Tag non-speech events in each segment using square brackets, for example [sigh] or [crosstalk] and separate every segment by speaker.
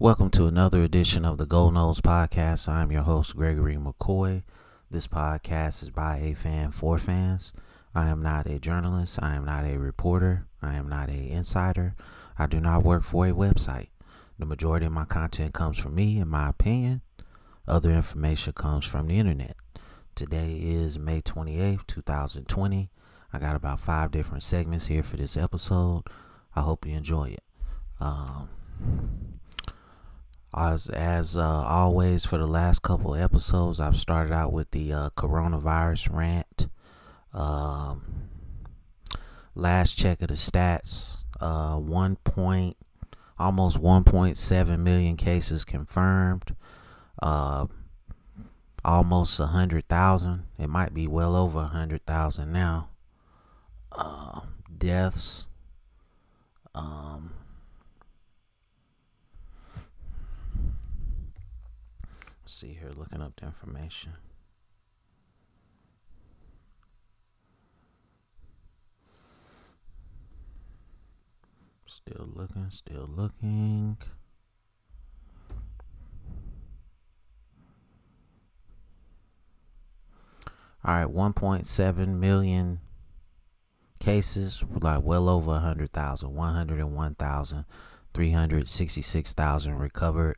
Speaker 1: Welcome to another edition of the Gold Nose Podcast. I'm your host, Gregory McCoy. This podcast is by a fan for fans. I am not a journalist. I am not a reporter. I am not a insider. I do not work for a website. The majority of my content comes from me, in my opinion. Other information comes from the internet. Today is May 28th, 2020. I got about five different segments here for this episode. I hope you enjoy it. Um, as as uh, always, for the last couple episodes, I've started out with the uh, coronavirus rant. Um, last check of the stats, uh, one point, almost 1.7 million cases confirmed. Uh, almost a hundred thousand. It might be well over a hundred thousand now. Uh, deaths. Um, see here, looking up the information. Still looking, still looking. All right, 1.7 million cases, like well over 100,000, 101,366,000 recovered.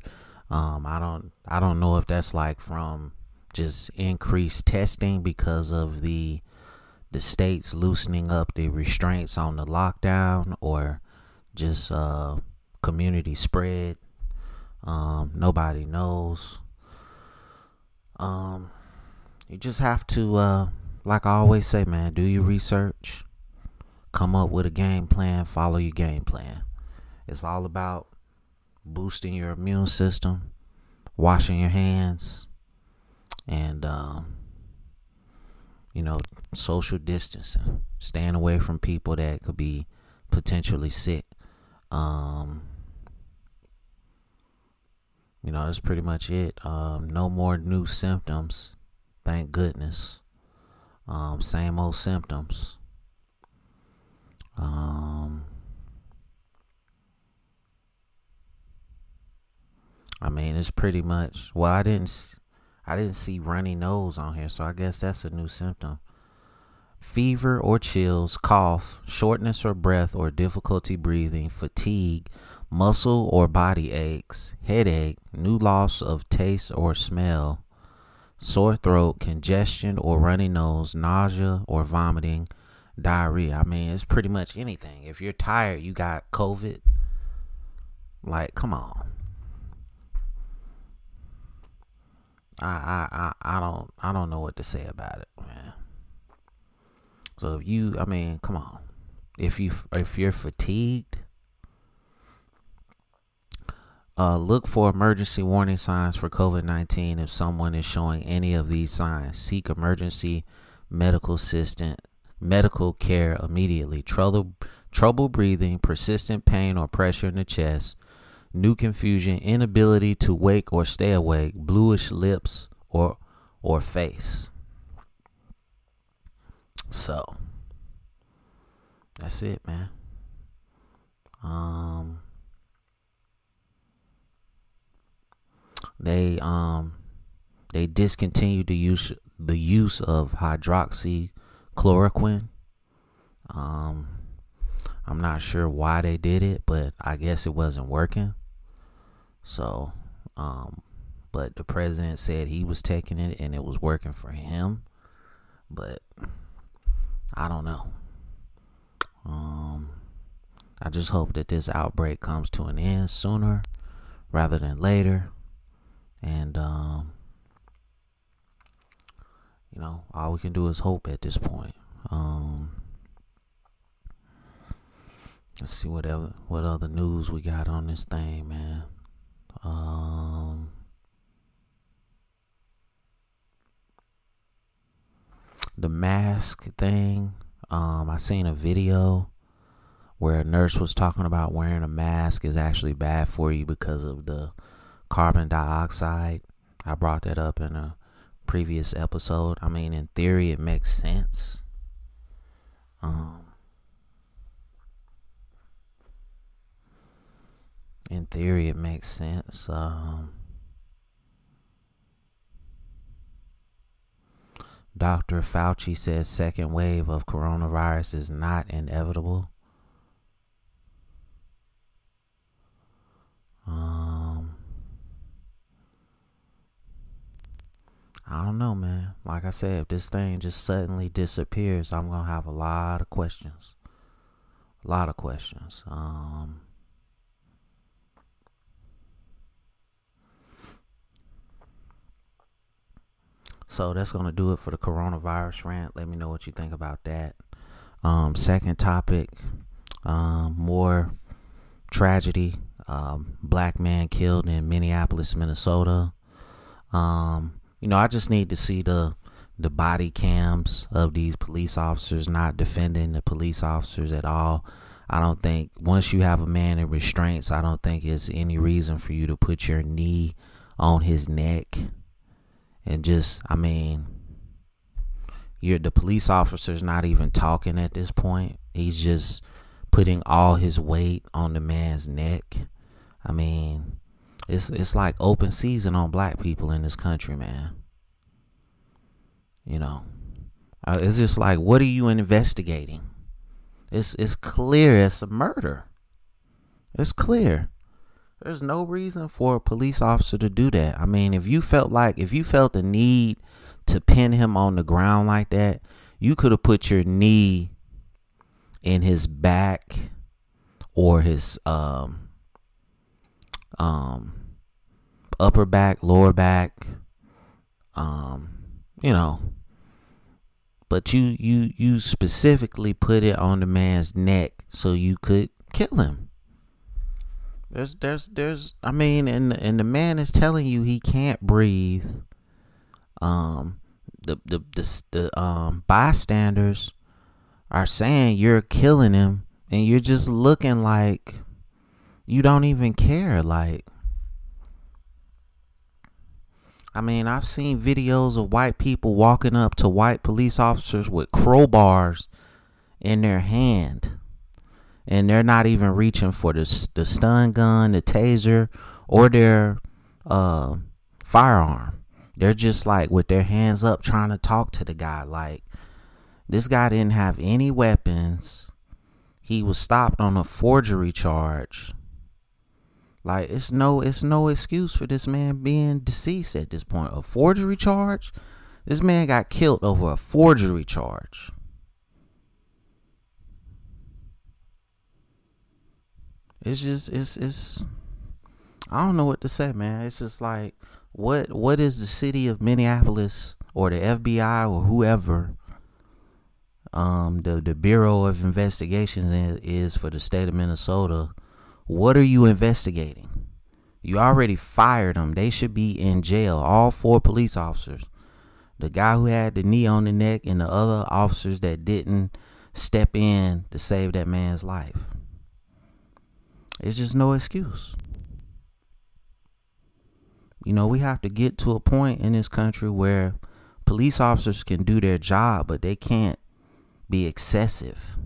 Speaker 1: Um, I don't, I don't know if that's like from just increased testing because of the the states loosening up the restraints on the lockdown or just uh, community spread. Um, nobody knows. Um, you just have to, uh, like I always say, man, do your research, come up with a game plan, follow your game plan. It's all about boosting your immune system, washing your hands, and, um, you know, social distancing, staying away from people that could be potentially sick. Um, you know, that's pretty much it. Um, no more new symptoms Thank goodness. Um, same old symptoms. Um, I mean, it's pretty much. Well, I didn't. I didn't see runny nose on here, so I guess that's a new symptom. Fever or chills, cough, shortness or breath or difficulty breathing, fatigue, muscle or body aches, headache, new loss of taste or smell, sore throat, congestion or runny nose, nausea or vomiting, diarrhea. I mean, it's pretty much anything. If you're tired, you got COVID. Like, come on. I I I, I don't I don't know what to say about it, man. So if you, I mean, come on. If you if you're fatigued, uh, look for emergency warning signs for COVID 19 if someone is showing any of these signs. Seek emergency medical assistant, medical care immediately. Trouble, trouble breathing, persistent pain or pressure in the chest, new confusion, inability to wake or stay awake, bluish lips or or face. So that's it, man. Um they um they discontinued the use the use of hydroxychloroquine. Um, I'm not sure why they did it, but I guess it wasn't working. So, um, but the president said he was taking it and it was working for him. But I don't know. Um, I just hope that this outbreak comes to an end sooner rather than later and um, you know, all we can do is hope at this point. Um, let's see what whatever what other news we got on this thing, man. Um, the mask thing. Um, I seen a video where a nurse was talking about wearing a mask is actually bad for you because of the carbon dioxide. I brought that up in a previous episode. I mean, in theory, it makes sense. Um, in theory, it makes sense. Um, Dr. Fauci says second wave of coronavirus is not inevitable. Um, I don't know, man. Like I said, if this thing just suddenly disappears, I'm gonna have a lot of questions. A lot of questions. Um, So that's going to do it for the coronavirus rant. Let me know what you think about that. Um, second topic um, more tragedy. Um, black man killed in Minneapolis, Minnesota. Um, you know, I just need to see the the body cams of these police officers not defending the police officers at all. I don't think once you have a man in restraints, I don't think it's any reason for you to put your knee on his neck and just I mean you're the police officer's not even talking at this point. He's just putting all his weight on the man's neck. I mean, it's it's like open season on black people in this country, man. You know, uh, it's just like, what are you investigating? It's it's clear it's a murder. It's clear. There's no reason for a police officer to do that. I mean, if you felt like, if you felt the need to pin him on the ground like that, you could have put your knee in his back or his um um upper back, lower back, um, you know. But you you you specifically put it on the man's neck so you could kill him. There's there's there's I mean and and the man is telling you he can't breathe. Um the the the, the um bystanders are saying you're killing him and you're just looking like you don't even care like I mean, I've seen videos of white people walking up to white police officers with crowbars in their hand and they're not even reaching for the the stun gun, the taser, or their uh, firearm. They're just like with their hands up trying to talk to the guy. Like this guy didn't have any weapons. He was stopped on a forgery charge. Like it's no it's no excuse for this man being deceased at this point. A forgery charge? This man got killed over a forgery charge. It's just it's it's I don't know what to say, man. It's just like what what is the city of Minneapolis or the FBI or whoever um the the Bureau of Investigations is for the state of Minnesota. What are you investigating? You already fired them. They should be in jail. All four police officers. The guy who had the knee on the neck and the other officers that didn't step in to save that man's life. It's just no excuse. You know, we have to get to a point in this country where police officers can do their job, but they can't be excessive.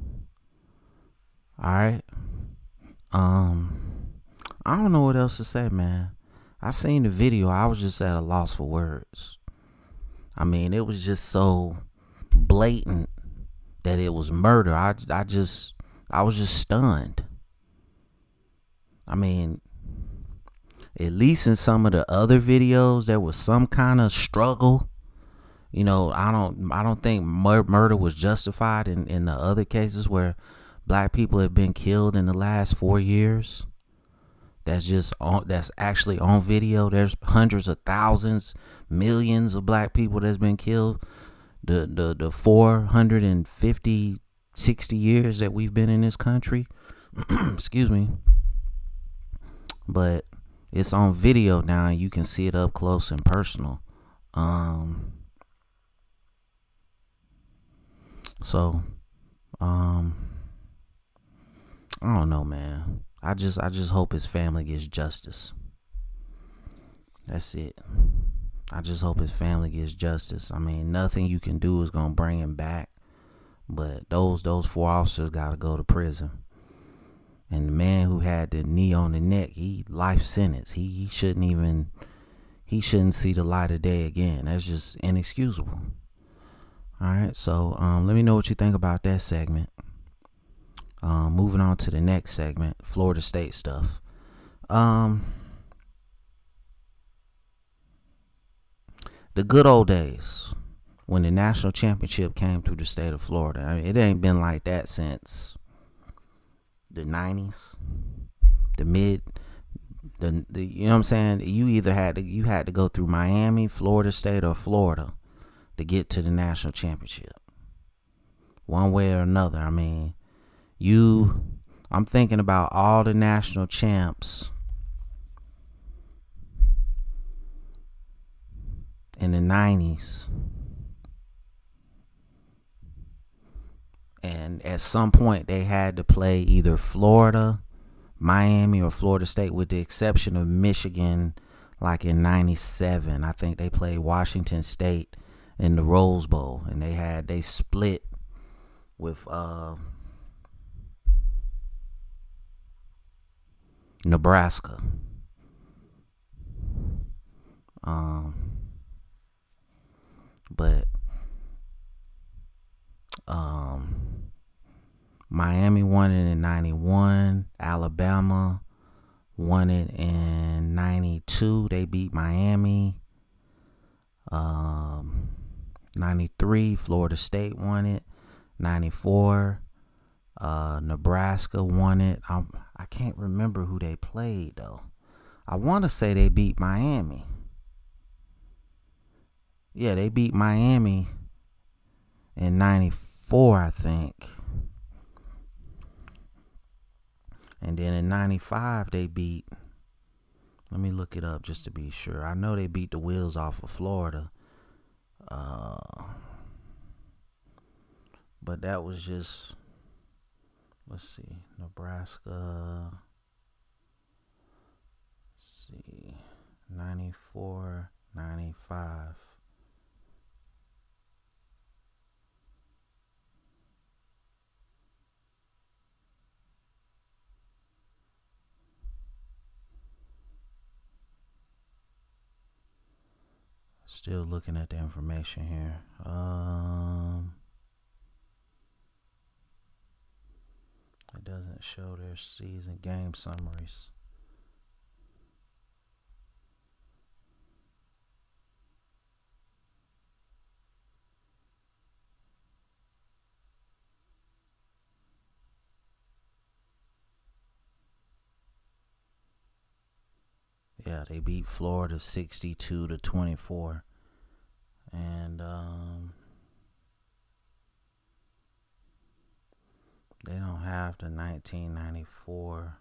Speaker 1: All right. Um, I don't know what else to say, man. I seen the video. I was just at a loss for words. I mean, it was just so blatant that it was murder. I I just I was just stunned. I mean, at least in some of the other videos, there was some kind of struggle. You know, I don't, I don't think mur- murder was justified in in the other cases where black people have been killed in the last four years. That's just on. That's actually on video. There's hundreds of thousands, millions of black people that's been killed. The the the 450, 60 years that we've been in this country. [clears throat] Excuse me but it's on video now and you can see it up close and personal. Um so um i don't know man. I just i just hope his family gets justice. That's it. I just hope his family gets justice. I mean nothing you can do is gonna bring him back but those those four officers gotta go to prison And the man who had the knee on the neck, he life sentence. He, he shouldn't even he shouldn't see the light of day again. That's just inexcusable. All right, so um, let me know what you think about that segment. Um, moving on to the next segment, Florida State stuff. Um, the good old days when the national championship came to the state of Florida. I mean, it ain't been like that since the '90s, the mid, the, the you know what I'm saying. You either had to you had to go through Miami, Florida State, or Florida to get to the national championship. One way or another. I mean, you. I'm thinking about all the national champs in the 90s and at some point they had to play either Florida, Miami, or Florida State, with the exception of Michigan. Like in '97, I think they played Washington State in the Rose Bowl, and they had they split with uh, Nebraska. Um, but um Miami won it in 91. Alabama won it in 92. They beat Miami. Um, 93, Florida State won it. 94, uh, Nebraska won it. I, I can't remember who they played, though. I want to say they beat Miami. Yeah, they beat Miami in 94, I think. And then in 95, they beat, let me look it up just to be sure. I know they beat the wheels off of Florida. Uh, but that was just, let's see, Nebraska. Let's see, 94, 95. Still looking at the information here. Um, it doesn't show their season game summaries. Yeah, they beat Florida 62 to 24. And um, they don't have the 1994.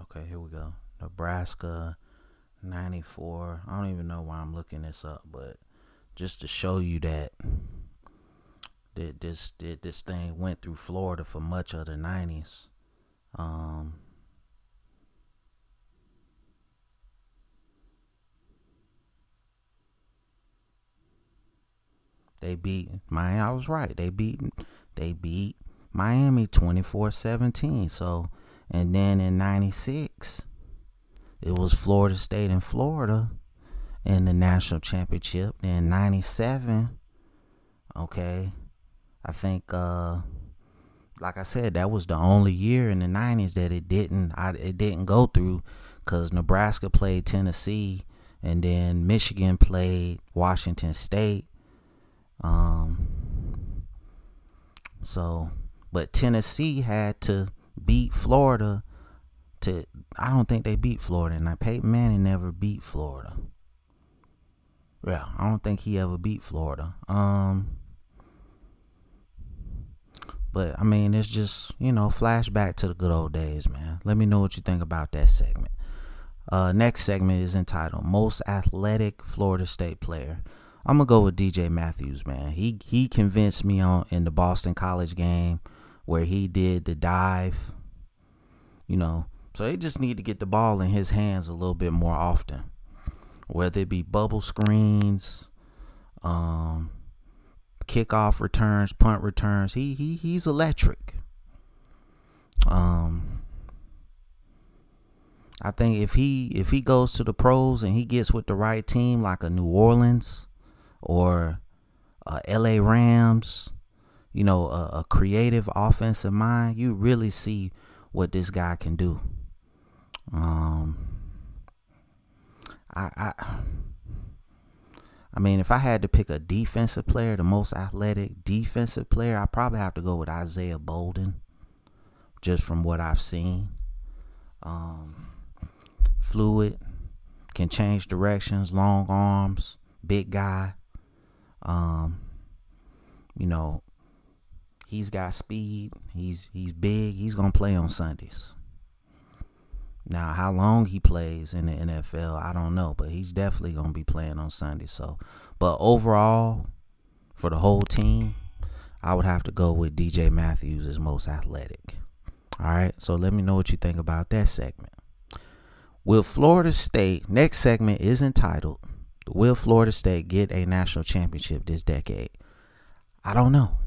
Speaker 1: Okay, here we go. Nebraska 94. I don't even know why I'm looking this up, but just to show you that that this that this thing went through Florida for much of the 90s. Um, They beat Miami. I was right. They beat they beat Miami 24-17. So and then in 96 it was Florida State and Florida in the national championship. In 97 okay. I think uh like I said, that was the only year in the '90s that it didn't I, it didn't go through because Nebraska played Tennessee, and then Michigan played Washington State, um, so, but Tennessee had to beat Florida. To I don't think they beat Florida, and I Peyton Manning never beat Florida. Yeah, I don't think he ever beat Florida. Um, but I mean, it's just you know, flashback to the good old days, man. Let me know what you think about that segment. Uh, next segment is entitled "Most Athletic Florida State Player." I'm gonna go with DJ Matthews, man. He he convinced me on in the Boston College game where he did the dive. You know, so they just need to get the ball in his hands a little bit more often. Whether it be bubble screens, um, kickoff returns, punt returns. He he he's electric. Um, I think if he if he goes to the pros and he gets with the right team like a New Orleans or a LA Rams, you know, a, a creative offensive mind, you really see what this guy can do. Um, I, I, I mean, if I had to pick a defensive player, the most athletic defensive player, I probably have to go with Isaiah Bolden, just from what I've seen. Um, fluid, can change directions, long arms, big guy. Um, you know, he's got speed. He's he's big. He's gonna play on Sundays. Now, how long he plays in the NFL, I don't know, but he's definitely gonna be playing on Sunday. So, but overall, for the whole team, I would have to go with DJ Matthews as most athletic. All right, so let me know what you think about that segment. Will Florida State next segment is entitled Will Florida State get a national championship this decade? I don't know.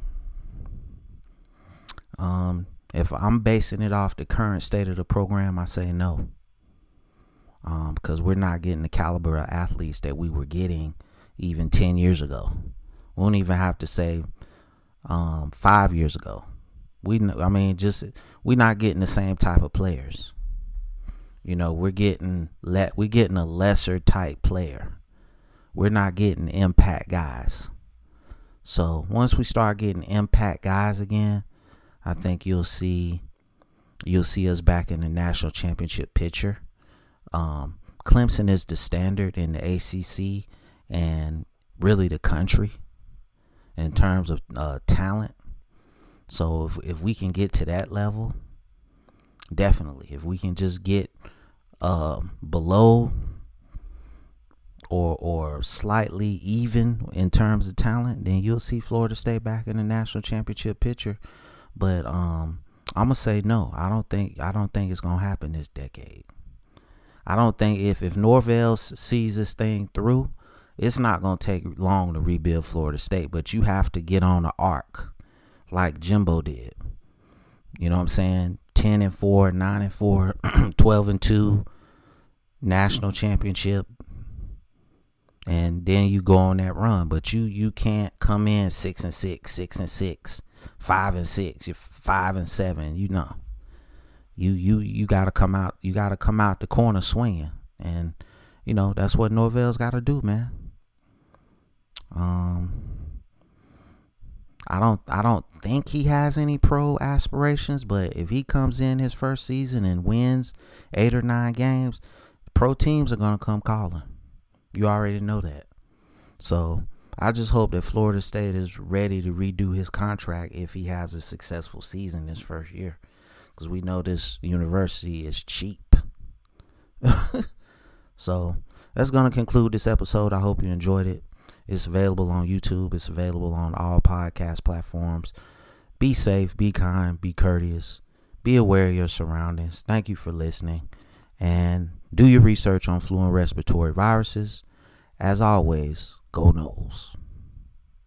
Speaker 1: Um, if I'm basing it off the current state of the program, I say no. Um, because we're not getting the caliber of athletes that we were getting even 10 years ago. We don't even have to say um, five years ago. We, I mean, just we're not getting the same type of players. You know, we're getting let we're getting a lesser type player. We're not getting impact guys. So once we start getting impact guys again, I think you'll see you'll see us back in the national championship picture. Um, Clemson is the standard in the ACC and really the country in terms of uh, talent. So if if we can get to that level, definitely. If we can just get uh, below or or slightly even in terms of talent, then you'll see Florida State back in the national championship picture. But um, I'm gonna say no. I don't think I don't think it's gonna happen this decade. I don't think if if Norvell sees this thing through, it's not gonna take long to rebuild Florida State. But you have to get on the arc, like Jimbo did. You know what I'm saying? Ten and four, nine and four, [clears throat] 12 and two, national championship, and then you go on that run. But you you can't come in six and six, six and six, five and six, you're five and seven. You know, you you you got to come out. You got to come out the corner swinging, and you know that's what Norvell's got to do, man. Um, I don't I don't think he has any pro aspirations, but if he comes in his first season and wins eight or nine games, pro teams are gonna come calling. You already know that. So I just hope that Florida State is ready to redo his contract if he has a successful season this first year. Because we know this university is cheap. [laughs] so that's going to conclude this episode. I hope you enjoyed it. It's available on YouTube, it's available on all podcast platforms. Be safe, be kind, be courteous, be aware of your surroundings. Thank you for listening. And do your research on flu and respiratory viruses. As always, go Noles.